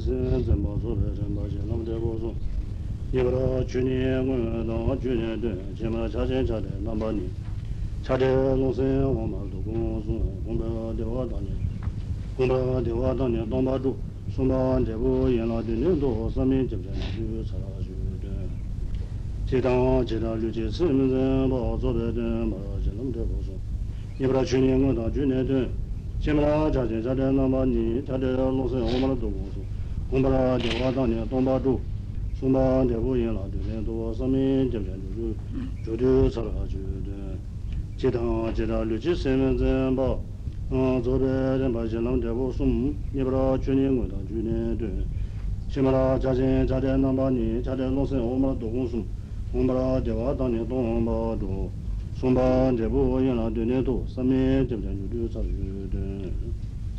sen sen bozu besen başı namde bozu yibra chuni gun dong chuni dun chima chachen chade namba ni chade long sen homa dukung sun kumbha dewa dani kumbha dewa dani dongpa du sumba debu yenla dun do sami jibja nishu sara shu dun chidang chidang luchi simin zen bozu besen başı namde bozu yibra chuni gun dong chuni dun chima chachen chade namba ni chade long sen homa dukung sun do gong so gong ba de wa da ni dong ba zhu sung ba de bu yin la de ni do sa mi jim chen ju ju ju cha la ju de ji dang ji da lu ji si mi zen ba 嗯，左边人把些能这不送，你不知道去年我到去年对，起码啦，家庭家庭能把你家庭老生我们都公送，我们啦电话当年东把住，送把这不原来对年多，上面这边就留着的。其他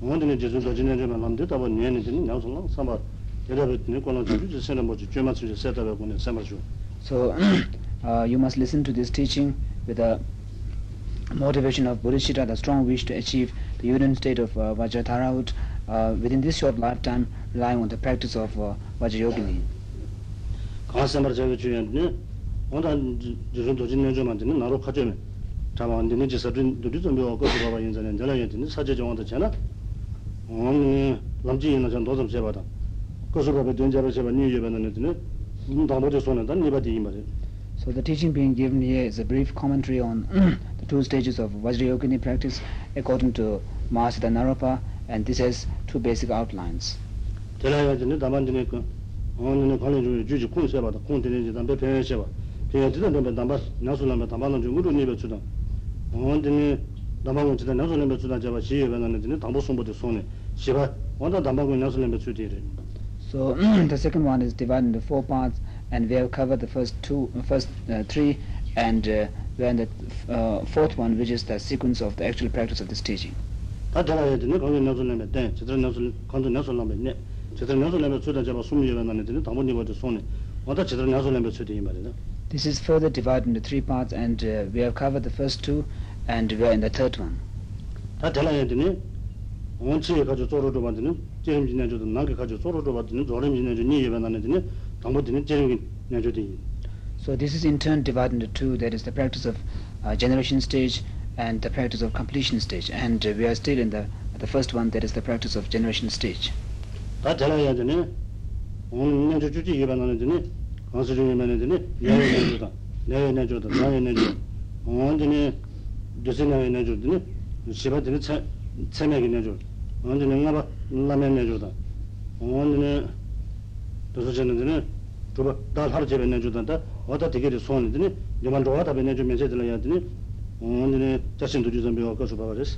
원드네 제주 도진에 되면 남데 답아 뉘에는 되는 나오서 삼바 대답했더니 권한 주주 세는 뭐지. 죄만 주주 세다가 보내 삼아주 so uh, you must listen to this teaching with a motivation of bodhisattva the strong wish to achieve the union state of uh, vajradhara uh, within this short lifetime relying on the practice of uh, vajrayogini 가슴을 잡아 주는데 온다 저런 도진내 좀 만드는 나로 가져면. 담아 안 되는 지서든 둘이 좀 배워 가지고 봐봐. 인자는 내가 얘기했는데 사제 정원도 되나? Kōsī bābā yīn zānyā, dhālā yā dhini sācā chā wāndā chāyā, wāndā lām chī yīn nā chāyā dōsam chāyā bātā, kōsī bābā dhini chāyā chāyā nī yu bā dhini dhini, dhāmbā chā sōnā dhani nī bā dhī yīn bā dhini. So the teaching being given here is a brief commentary on the two stages of Vajrayogini practice according to Mahasiddha Naropa and this has two basic outlines. Tēlā yā dhini dhāmbā dhini kō, ān dhini kāli jū jū jī kūng sē bā tā, kūng dhini jī dhāmbā pēyā sē bā, pēyā dhini dhāmbā dhāmbā nyāsū dhāmbā dhāmbā dhāmbā jū ngūrū nī bā chū dhā, ān dhini dhāmbā ngū chī dhā nyāsū dhāmbā chū dhā jā bā shī yu bā dhāni dhini dhāmbā sōmbā dhī sōni, shī bā, ān dhā dhāmbā ngū nyāsū dhāmbā chū dhī rī. So the second one is divided into four parts and we have covered the first two, uh, first uh, three, and uh, we are in the uh, fourth one, which is the sequence of the actual practice of this teaching. 다 달아야 되네. 거기 나서 내면 돼. 제대로 나서 건도 나서 내면 네. 제대로 나서 내면 주다 잡아 숨이 열어나는 데는 당분이 버도 손에. 와다 제대로 나서 내면 주대 이 말이다. This is further divided into three parts, and uh, we have covered the first two, and we are in the third one. 다 달아야 되네. 원치에 가지고 쪼로도 받는 제임 지내줘도 나게 가지고 쪼로도 받는 조림 지내줘 니 예배 나는 데는 당분이 제임 내줘도 So this is in turn divided into two, that is the practice of uh, generation stage and the practice of completion stage. And uh, we are still in the the first one, that is the practice of generation stage. 다 잘해야 되네. 오늘 내줘 주지 예배 나는 데는 가서 좀 예배 되네. 내가 내줘다. 내가 내줘다. 내가 내줘. 언제 니 조선에 내줘더니 시바들이 차 차매기 내줘. 언제 내가 봐 라면 내줘다. 언제니 도서전에는 저 다 하루 집에 내줘다. 어다 되게 손이더니 요만 좋아다 내주면 제들어야 되니 언제니 자신도 주선 배워 가서 봐봐졌어.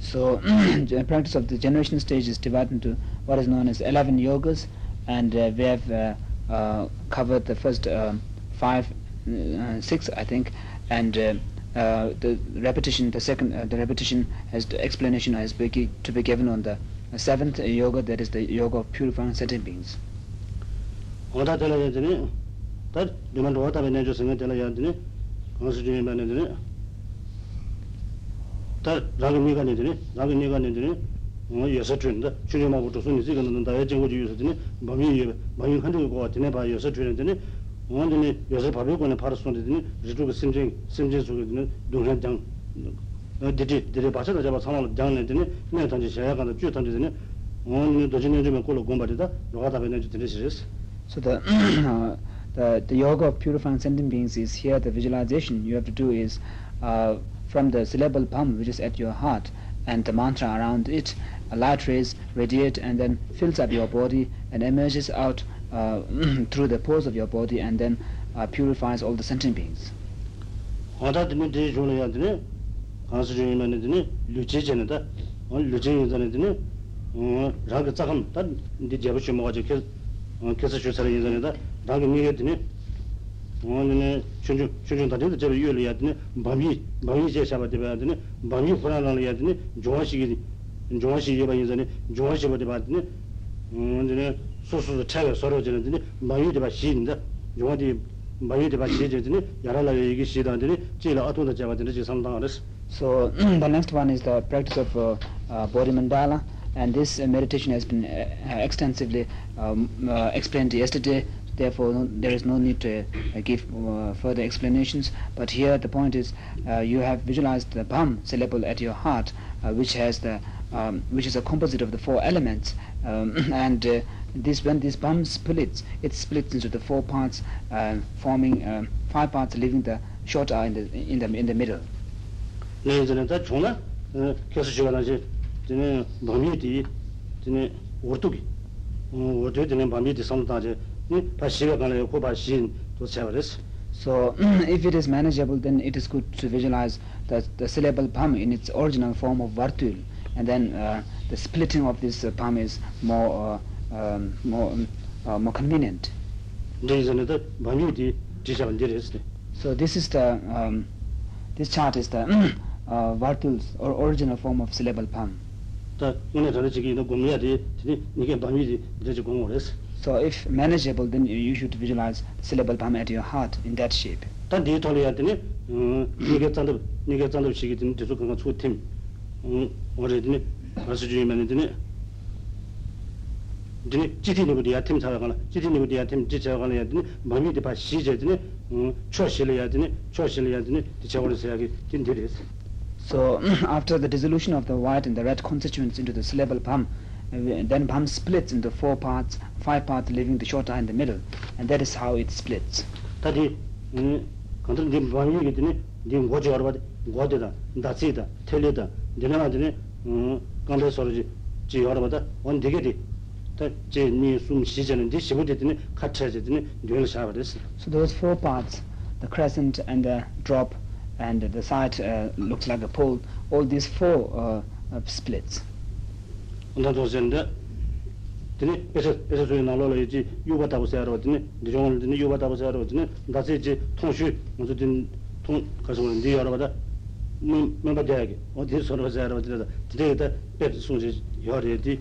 So the practice of the generation stage is divided into what is known as 11 yogas and uh, we have uh, uh, covered the first um, five, uh, six I think and uh, Uh, the repetition, the second, uh, the repetition has the explanation has be, to be given on the seventh yoga, that is the yoga of purifying sentient beings. oda tela ya dine, tat diman oda bina jo singa tela ya dine, kansi dine ni dine, nanda ba 원드네 요새 바로 거는 바로 손데니 저쪽에 심진 심진 속에는 동산 장 디디 디디 바서 잡아 상황 장내더니 내가 던지 제가 간다 쭉 던지더니 원드네 도진이 좀 걸로 공부하다 너가 답에 내주 드리시스 so the the the yoga of purifying sentient beings is here the visualization you have to do is uh from the syllable PAM which is at your heart and the mantra around it A light rays radiate and then fills up your body and emerges out uh, through the pores of your body and then uh, purifies all the sentient beings. Oda dimi de jona ya dimi kansu jona mane dimi luje jena da on luje yin zane dimi rag tsakam da de jabu chu mo je ke uh, kesa chu sare yin zane da rag mi ge dimi on uh, ne chunju chunju da de jabu yule ya dimi bami bami je sha ba de ba dimi bami khura la ya dimi jona shi ge jona shi ye ba yin zane jona shi ba de ba dimi on ne 차가 서로지는데 시인데 야라라 얘기 아토나 so the next one is the practice of uh, uh, bodhi mandala. And this uh, meditation has been uh, uh, extensively um, uh, explained yesterday. Therefore no, there is no need to uh, give uh, further explanations. But here the point is uh, you have visualized the PAM syllable at your heart uh, which has the um, which is a composite of the four elements. Um, and uh, this when this PAM splits, it splits into the four parts, uh, forming uh, five parts, leaving the short in the in the in the middle. 네, So if it is manageable, then it is good to visualize the, the syllable PAM in its original form of vartul. And then uh, the splitting of this uh, PAM is more uh, um, more um, uh, more convenient. So this is the um, this chart is the uh, vartuls or original form of syllable PAM. so if manageable then you should visualize syllable PAM at your heart in that shape. Tan de thole ya de ni ge chang de ni ge chang de shi ge de zu ge chu tim ཁས ཁས ཁས ཁས ཁས ཁས ཁས ཁས ཁས ཁས ཁས 드니 지티니고 디아 팀 찾아가나 지티니고 디아 팀 지쳐가나 해야 되니 마음이 봐 시제더니 음 초실을 해야 되니 초실을 해야 되니 지쳐버려 해야지 딘디레스 So after the dissolution of the white and the red constituents into the syllable pam, uh, then pam splits into four parts, five parts leaving the short eye in the middle, and that is how it splits. 다디 음 간들 님 마음이 되니 님 고지 알아봐 고대다 다치다 틀리다 되나더니 음 간데 소리지 지 알아봐다 원 되게디 So those four parts, the crescent and the drop and the side uh, looks like a pole, all these four uh, uh, splits. 온다 도선데 드니 그래서 그래서 저희 나로로지 유바다고 세야로더니 니종을 드니 유바다고 세야로더니 다시지 통슈 먼저 통 가서 니 알아봐다 뭐 뭐가 돼야게 어디 서로 세야로더니 드데다 베트 송지 요리디 음 상동다는 건 디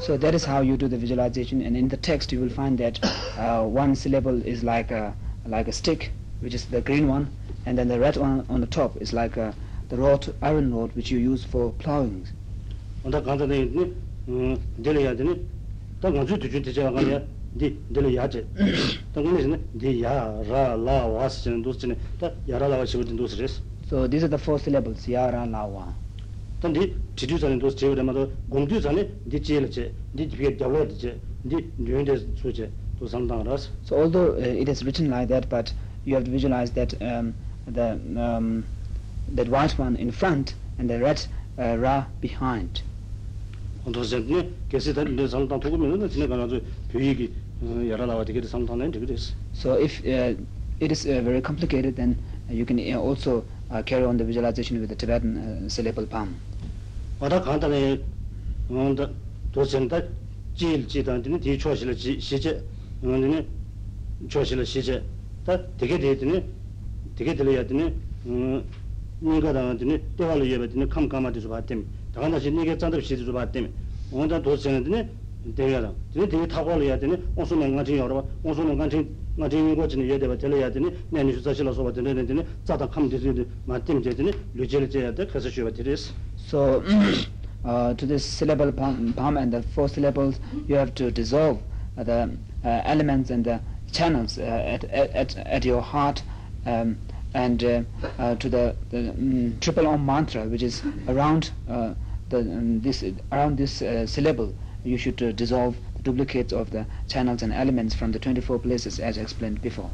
So that is how you do the visualization, and in the text you will find that uh, one syllable is like a like a stick, which is the green one, and then the red one on the top is like a, the wrought iron rod which you use for plowing. so these are the four syllables, yara lawa so although uh, it is written like that but you have to visualize that um, the um, that white one in front and the red uh, ra behind. 언더젠네 계세단 내 상당 도구면은 지내가 가지고 교육이 여러 so if uh, it is uh, very complicated then you can uh, also uh, carry on the visualization with the Tibetan uh, syllable PAM. 와다 간단해 온다 도선다 제일 지단들은 뒤 초실의 지 시제 오늘은 초실의 시제 다 되게 되더니 되게 들려야 되니 음 네가 당한테는 대화를 예배드니 감감하듯이 봤더니 당한다시 네게 짠도 시도 봤더니 온다 도선들은 대야라 되게 되게 타고를 해야 되니 오수는 같이 여러 봐 오수는 같이 같이 이거 지는 예대가 들려야 되니 내니 수사실로 서 봤더니 되니 자 So uh, to this syllable PAM, and the four syllables, you have to dissolve the uh, elements and the channels uh, at, at, at your heart um, and uh, to the, the um, triple om mantra, which is around the, um, this around this syllable, you should dissolve duplicates of the channels and elements from the 24 places as explained before.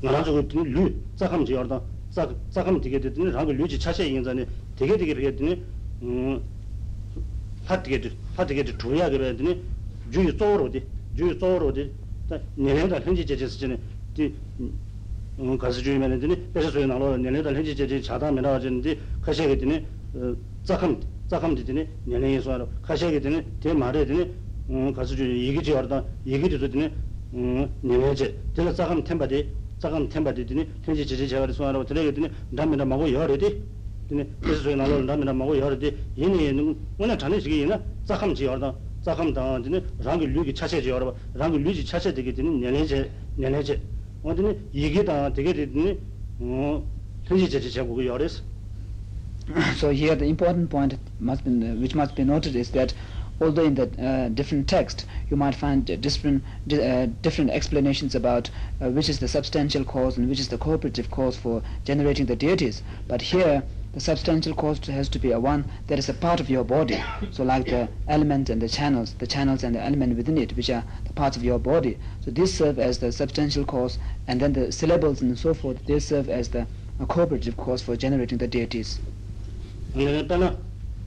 나 가서 주의면 되는 나라 저거 되는 류 짝함 지어다 짝 짝함 되게 되더니 라고 류지 차세 인자네 되게 되게 되더니 음 파티게 파티게 두야 그러더니 주의 쪼로디 주의 쪼로디 다 내년다 현지 제제스 전에 디 음 가서 주면은 되니 그래서 소리 나로 내내다 현지 제제 자다 메라 되는데 가셔야 되니 어 작함 작함 되니 내내에서 하러 가셔야 되니 대 말해 되니 음 가서 주 이게 지 알다 이게 되니 음 내내제 제가 작함 템바디 작함 템바디 되니 현지 제제 제가 소하러 들어야 되니 남메라 마고 열어야 되니 그래서 소리 나로 남메라 마고 열어야 돼 얘는 오늘 전에 시기 있나 작함 지 알다 작함 당한테는 랑이 류기 차체 지 알아 랑이 류지 차체 되게 되니 내내제 내내제 어디니 이게 다 되게 되더니 어 현지 제지 제국이 열었어. so here the important point must be which must be noted is that although in the uh, different text you might find different uh, different explanations about uh, which is the substantial cause and which is the cooperative cause for generating the deities but here the substantial cause has to be a one that is a part of your body. So like the element and the channels, the channels and the element within it, which are the parts of your body. So these serve as the substantial cause, and then the syllables and so forth, they serve as the cooperative cause for generating the deities.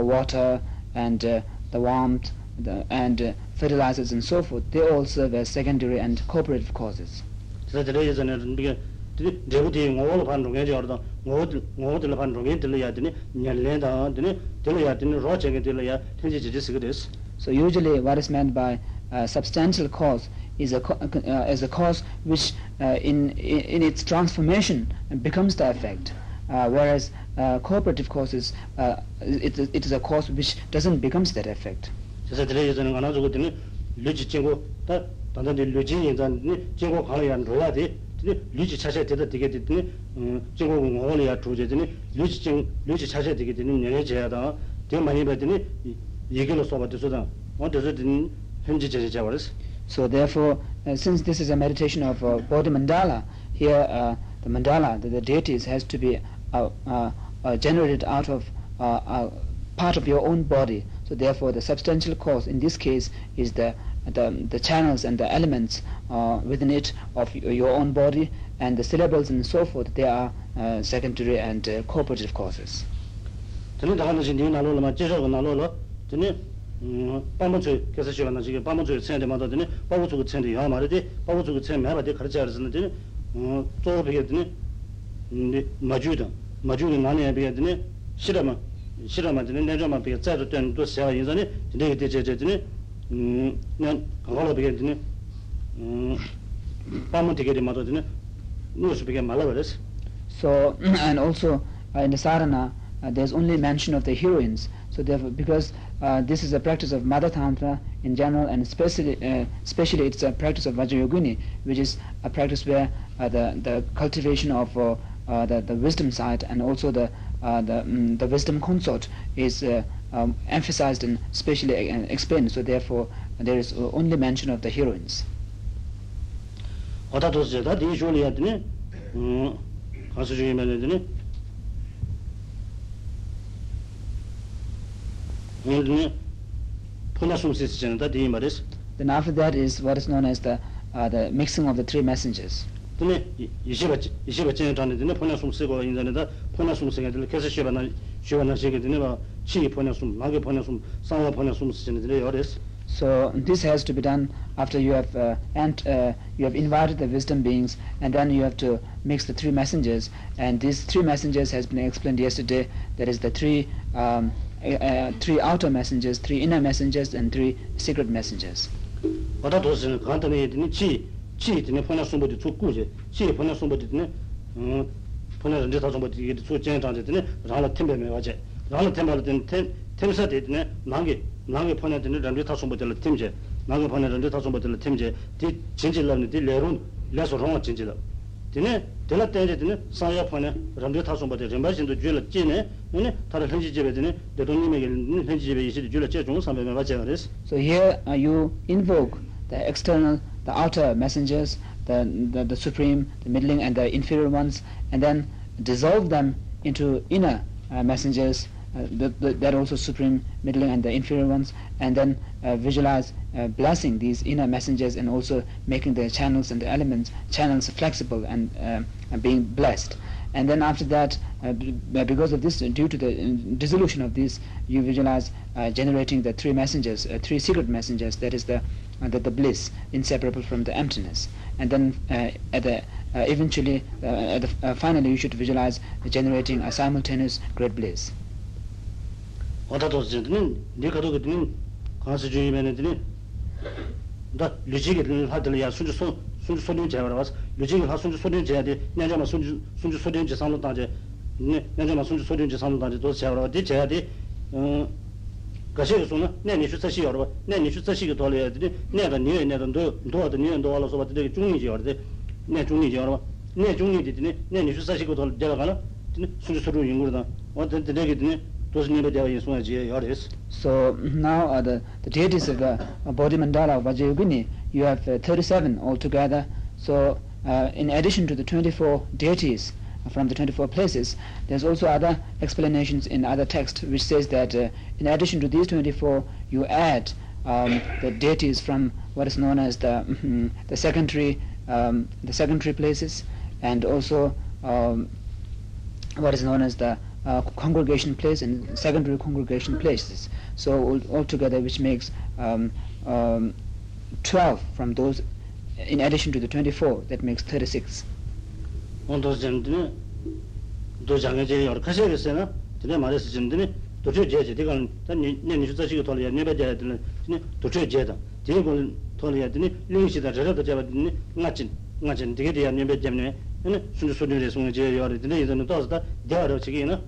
water and the warmth the, and fertilizers and so forth, they all serve as secondary and cooperative causes. ngōla yā dā, yā rō chēngi yā. So usually what is meant by uh, substantial cause is a, uh, is a cause which uh, in, in its transformation becomes the effect. Uh, whereas uh, cooperative causes, uh, it, it is a cause which doesn't becomes that effect. 그래서 들에 예전에 가나 주고 되는 류지 친구 다 단단히 류지 인자 친구 가야 로야 돼 류지 차셔 되다 되게 됐더니 음 지금 원래야 주제더니 류지 좀 류지 차셔 되게 되는 내내 제야다 되게 많이 받더니 얘기로 써봤더서 어디서 든 현지 제제 잡았어 so therefore uh, since this is a meditation of uh, bodhi mandala here uh, the mandala the, the deities has to be uh, uh, uh, generated out of uh, uh, part of your own body. So therefore the substantial cause in this case is the the, the channels and the elements within it of your own body and the syllables and so forth they are secondary and cooperative causes. wo chu chen de ya ma de pa wo chu chen me ba de kar tsō bhiyā dhīne mājū dhā, mājū dhī nāni bhiyā dhīne shirāma, shirāma dhīne nēchāma bhiyā tsā tu tuyān tu siyā yīn zāni dhīne dhī chē chē dhīne nān kāla bhiyā dhīne pāma dhī kē dhī mātā dhīne nūs bhiyā mālā bhiyā dhīs So, and also uh, in the Sarana, uh, there's only mention of the heroines, so therefore because uh, this is a practice of mother tantra in general and especially uh, especially it's a practice of vajrayogini which is a practice where uh, the the cultivation of uh, uh, the the wisdom side and also the uh, the um, the wisdom consort is um, emphasized and specially explained. So therefore there is only mention of the heroines. Oda dos je da di jo li adne um kasu ji me ne ne pona sum sis chen da di Then after that is what is known as the, uh, the mixing of the three messengers. So this has to be done after you have uh, and uh, you have invited the wisdom beings, and then you have to mix the three messengers. And these three messengers has been explained yesterday. That is the three. Um, uh, three outer messengers, three inner messengers, and three secret messengers. Wata dosin kantani dini chi, chi dini pona sumbo di tsu kuji, chi pona sumbo di dini, pona rinri ta sumbo di tsu jen chanji dini rāla tenpe me wache. Rāla tenpe la dini temsa di dini nangi, nangi pona dini rinri ta sumbo di la temje, nangi pona rinri ta sumbo di la temje, di jinji la dini di lerun, leso rongwa jinji la. So here uh, you invoke the external the outer messengers the, the, the supreme, the middling, and the inferior ones, and then dissolve them into inner uh, messengers, uh, that, that that also supreme, middle, and the inferior ones, and then uh, visualize uh, blessing these inner messengers and also making the channels and the elements channels flexible and, uh, and being blessed. And then after that, uh, because of this, uh, due to the uh, dissolution of this, you visualize generating the three messengers, three secret messengers. That is the the, the bliss, inseparable from the emptiness. And then at the eventually, at the, finally, you should visualize generating a simultaneous great bliss. 어다도 저는 네가 그랬더니 가서 주의면은 다 류지게 하들 야 순주 손 순주 손님 제가 와서 류지게 하 순주 손님 제야 돼 내가만 순주 순주 손님 제 상로 다제 네 내가만 순주 손님 제 상로 다제 도 제가 돼 제야 돼어 가셔서 손은 내 니슈 사시 여러 내 니슈 사시가 돌려야 돼 내가 니에 내가 도 도와도 니에 도와서 서 되게 중이지 여러 내 중이지 여러 내 중이지 내 니슈 사시가 돌 내가 가나 순주 소리 연구다 어떤 되게 되네 So now uh, the, the deities of the uh, Bodhi Mandala of Vajrayogini, you have uh, 37 altogether. So uh, in addition to the 24 deities uh, from the 24 places, there's also other explanations in other texts which says that uh, in addition to these 24, you add um, the deities from what is known as the, mm-hmm, the, secondary, um, the secondary places and also um, what is known as the uh, congregation place and secondary congregation places. So all, altogether, which makes um, um, 12 from those, in addition to the 24, that makes 36. 온도 점드네 도장에 제 여러 가지 있어요. 근데 말해서 점드네 도저 제제 내가 난 내니 주자식이 돌려야 내가 돼야 되는 네 도저 제다. 제걸 돌려야 되니 링시다 저러다 잡았니 맞진 맞진 되게 돼야 내가 잡네. 네 순수 소리를 송에 제 여러 되네 이제는 또다 대화로 지기는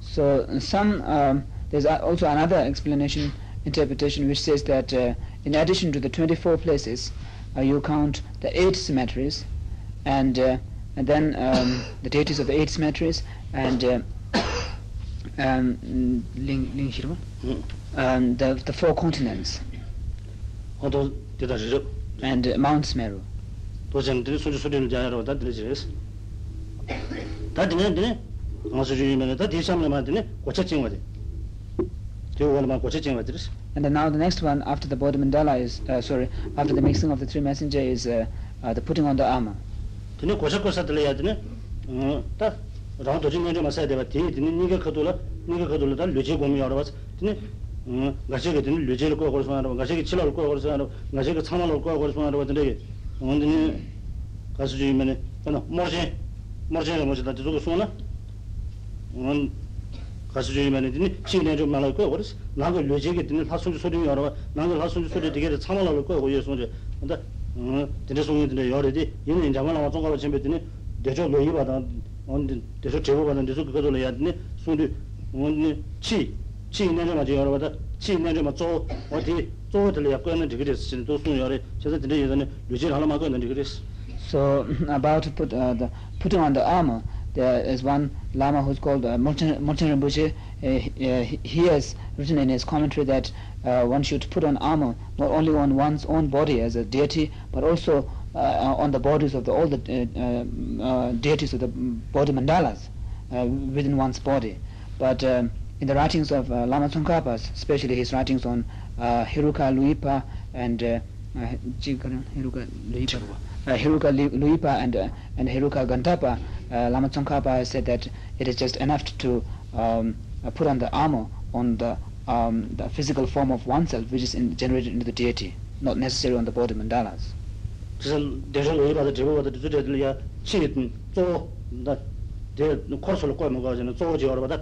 so some um, there's also another explanation interpretation which says that uh, in addition to the 24 places, uh, you count the eight cemeteries, and uh, and then um, the deities of the eight cemeteries and. Uh, um, and um, the, the four continents. And uh, Mount Meru. 다 들으시겠어. 다 되네 되네. 가서 주의면 다 뒤sam을 만드네. 고쳐진 거지. 저 원만 고쳐진 거 들으시. And then now the next one after the Bodhi Mandala is uh, sorry after the mixing of the three messenger is uh, uh, the putting on the armor. 되네 고쳐고서 들려야 되네. 어, 다 라운 도지 먼저 마셔야 돼. 뒤 되네 니가 거둘라. 니가 거둘라 다 류지 공이 알아 봤어. 되네. 어, 가시게 되네 류지를 거 걸어서 하는 거. 가시게 칠할 거 걸어서 하는 거. 가시게 참을 거 걸어서 하는 거. 되네. 언제니 가서 주의면 하나 뭐지? 뭐지가 뭐지다 저거 소나? 원 가서 주의면 되니 지내 좀 말할 거 그래서 나가 류지게 되네 하순주 소리 여러 나가 하순주 소리 되게 참을 거 거고 예서 근데 근데 어 되네 소리 되네 여러지 얘는 이제 말하고 종가로 준비되네 대저 로이 받아 언제 대저 제보 받는 데서 그거 돌려야 되네 소리 언니 치 치내 좀 아주 여러 받아 치내 좀 저, 어디 저 들려 거는 되게 됐어 또 소리 여러 저도 되네 예전에 류지 하나만 거는 되게 됐어 So about to put uh, the putting on the armor, there is one lama who's called uh, Morten Rinpoche. Uh, he- uh, he- has written in his commentary that uh, one should put on armor not only on one's own body as a deity, but also uh, on the bodies of the, all the uh, uh, deities of the body mandalas within one's body. But um, in the writings of Lama Tsongkhapas, especially his writings on Heruka Luipa and Heruka Luipa, uh, Heruka Luipa and, uh, and Heruka Gantapa, uh, Lama Tsongkhapa said that it is just enough to um, put on the armor on the, um, the physical form of oneself, which is in, generated into the deity, not necessarily on the body mandalas. 대선 의바다 제보보다 주제들이야 치리든 또나 코스로 꼬여 먹어 가지고 조지 얼마다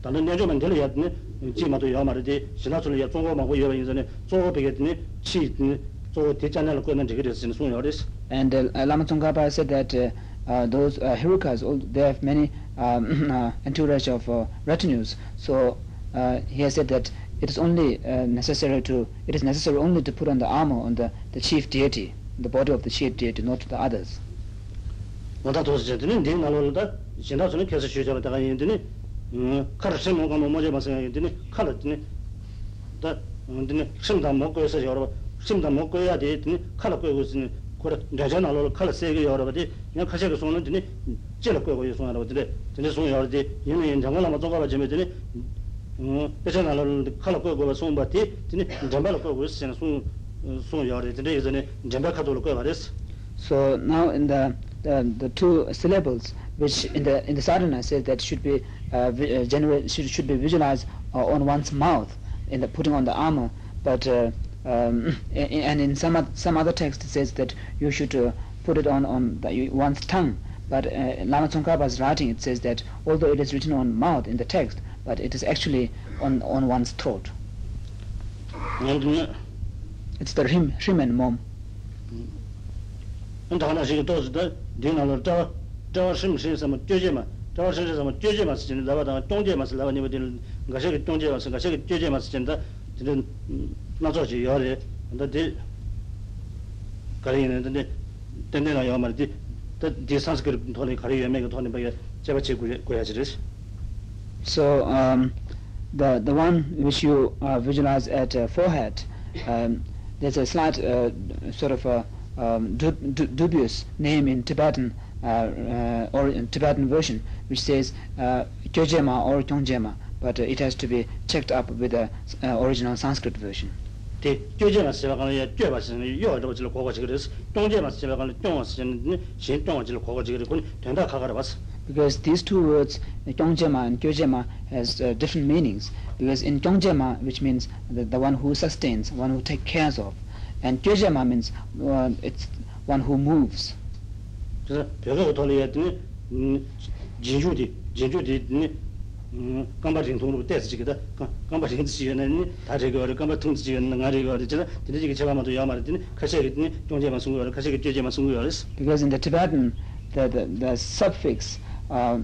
다른 내조면 들려야 되네 지마도 야 말이지 지나서는 야 중고 먹고 이런 인생에 조배겠니 치든 조 대자나를 꼬는 저기 됐으니 송열이스 and uh, Lama Tsongkhapa said that uh, uh those uh, Herukas, they have many um, entourage of uh, retinues. So uh, he has said that it is only necessary to, it is necessary only to put on the armor on the, the chief deity, the body of the chief deity, not the others. 카르드네 다 근데 심다 먹고 해서 여러 심다 못 거야 돼 드니 칼 거고 있으니 그래 내가 나로 칼 세게 여러 가지 그냥 카시가 손은 드니 찔러 거고 있어 하라고 드네 드니 손 여러 돼 얘는 연장을 아마 좀 가봐 좀 드니 음 내가 나로 칼 거고 손 받지 드니 잠발 거고 있으니 손손 여러 돼 이제는 잠발 카도로 거야 그랬어 So now in the, the the two syllables which in the in the sadhana says that should be uh, vi- uh, generate should should be visualized uh, on one's mouth in the putting on the armor, but uh, um, and in some some other text it says that you should uh, put it on on the, one's tongue. But uh, Lama Tsongkhapa's writing it says that although it is written on mouth in the text but it is actually on on one's throat. It's the rim rim and mom chi kari kari chi guya. So, um, the, the one which you uh, visualize at uh, forehead, um, there's a slight uh, sort of a um, dub dub dubious name in Tibetan uh, uh, or in Tibetan version, which says uh, Kyojema or Kyongjema, but uh, it has to be checked up with the original Sanskrit version. 대 교제만 세바 가는 야 껴바 시는 요 어디로 고고 지그래 동제만 세바 가는 동어 시는 신 동어 지로 고고 지그래. 군 된다 가가라 봤어. Because these two words kyongjema and kyojema has uh, different meanings. Because in kyongjema which means the, the one who sustains one who takes cares of. And kyojema means uh, it's one who moves kāmbā rīng tōng rūpa tēs chīka tā kāmbā rīng tsī yuwa nāni tā rīga wā rī kāmbā tōng tsī yuwa nā ngā rīga wā rī chīla tīne chīka chabā mā tō yā mā rī tīne kāshā kī tīne tōng jē sūngu wā rī kāshā kī jē mā sūngu wā rī Because in the Tibetan the, the, the suffix uh,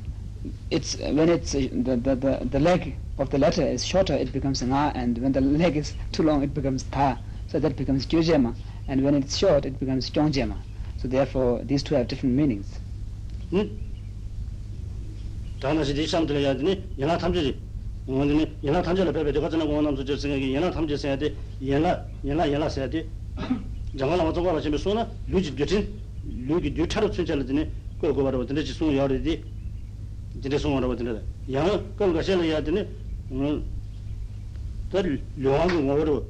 it's when it's uh, the, the, the, the leg of the letter is shorter it becomes nga and when the leg is too long it becomes ta. So that becomes jyojema and when it's short it becomes tongjema so therefore these two have different meanings? 다나시 디삼들 해야 되니 연락 탐지지. 오늘은 연락 탐지를 배배 내가 전에 원함도 저 생각이 연락 탐지 해야 돼. 연락 연락 연락 해야 돼. 장관 아마 저거 지금 소나 루지 듀진 루기 듀차로 춘절을 되니 그거 바로 되는 지 손이 열이디. 이제 손으로 되는. 양 그런 거 해야 되니 음. 더 료하고 뭐로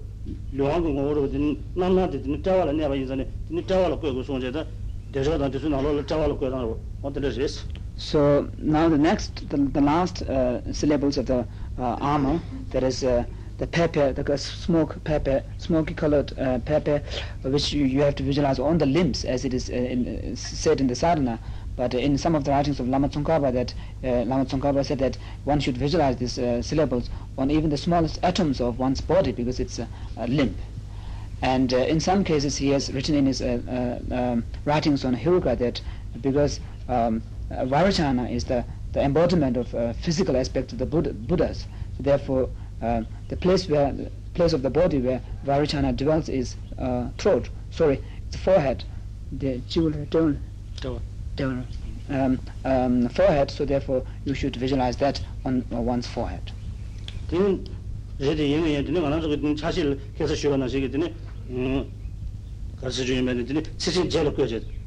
료하고 뭐로 되니 남나데 되니 자와라 내가 인자네. 되니 자와라 그거 손제다. 대저다 대수 나로 자와라 그거 어떻게 됐어? So now the next, the, the last uh, syllables of the uh, armor, that is uh, the pepper, the smoke pepper, smoky colored uh, pepper, which you, you have to visualize on the limbs, as it is uh, in, uh, said in the sadhana. But in some of the writings of Lama Tsongkhapa, that Lama Tsongkhapa said that one should visualize these syllables on even the smallest atoms of one's body because it's a, a limb. And in some cases, he has written in his um, writings on Heruka that because um, uh, Vairocana is the, the embodiment of uh, physical aspect of the Buddha, Buddhas. So therefore, uh, the place where the place of the body where Vairocana dwells is uh, throat. Sorry, it's forehead. The jewel, don't, 저 don't, um, um, forehead. So therefore, you should visualize that on uh, one's forehead.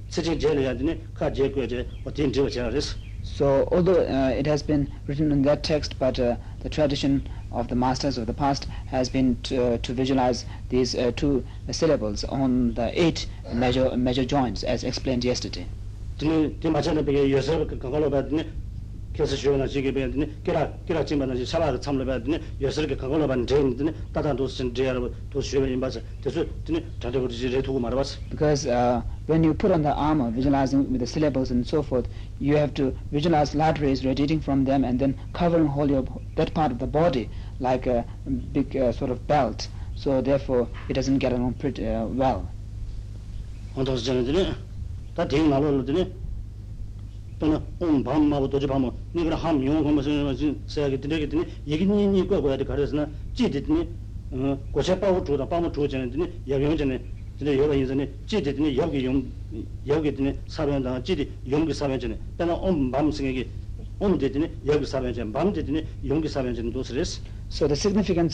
sitting jail yadine ka jail ko je otin jail charis so although uh, it has been written in that text but uh, the tradition of the masters of the past has been to, uh, to visualize these uh, two syllables on the eight measure measure joints as explained yesterday. The the machana be yourself kangalo badne kesa na tsamla tatan sa marwa sa Because uh, when you put on the armor visualizing with the syllables and so forth you have to visualize light rays radiating from them and then covering whole your, that part of the body like a big uh, sort of belt so therefore it doesn't get along pretty uh, well. 또는 온 밤마고 도지 밤마 니가 함 용어 거면서 세게 되게 되네. 얘기니 니 거 거야 돼 가르스나 찌듯니 어 고체 빠고 주다 밤마 주 전에 되네. 여경 전에 근데 여러 인전에 찌듯니 여기 용 여기 되네. 사변당 찌디 용기 사변 전에 때는 온 밤생에게 온 되더니 여기 사변 전에 밤 되더니 용기 사변 전에 도스레스 So the significance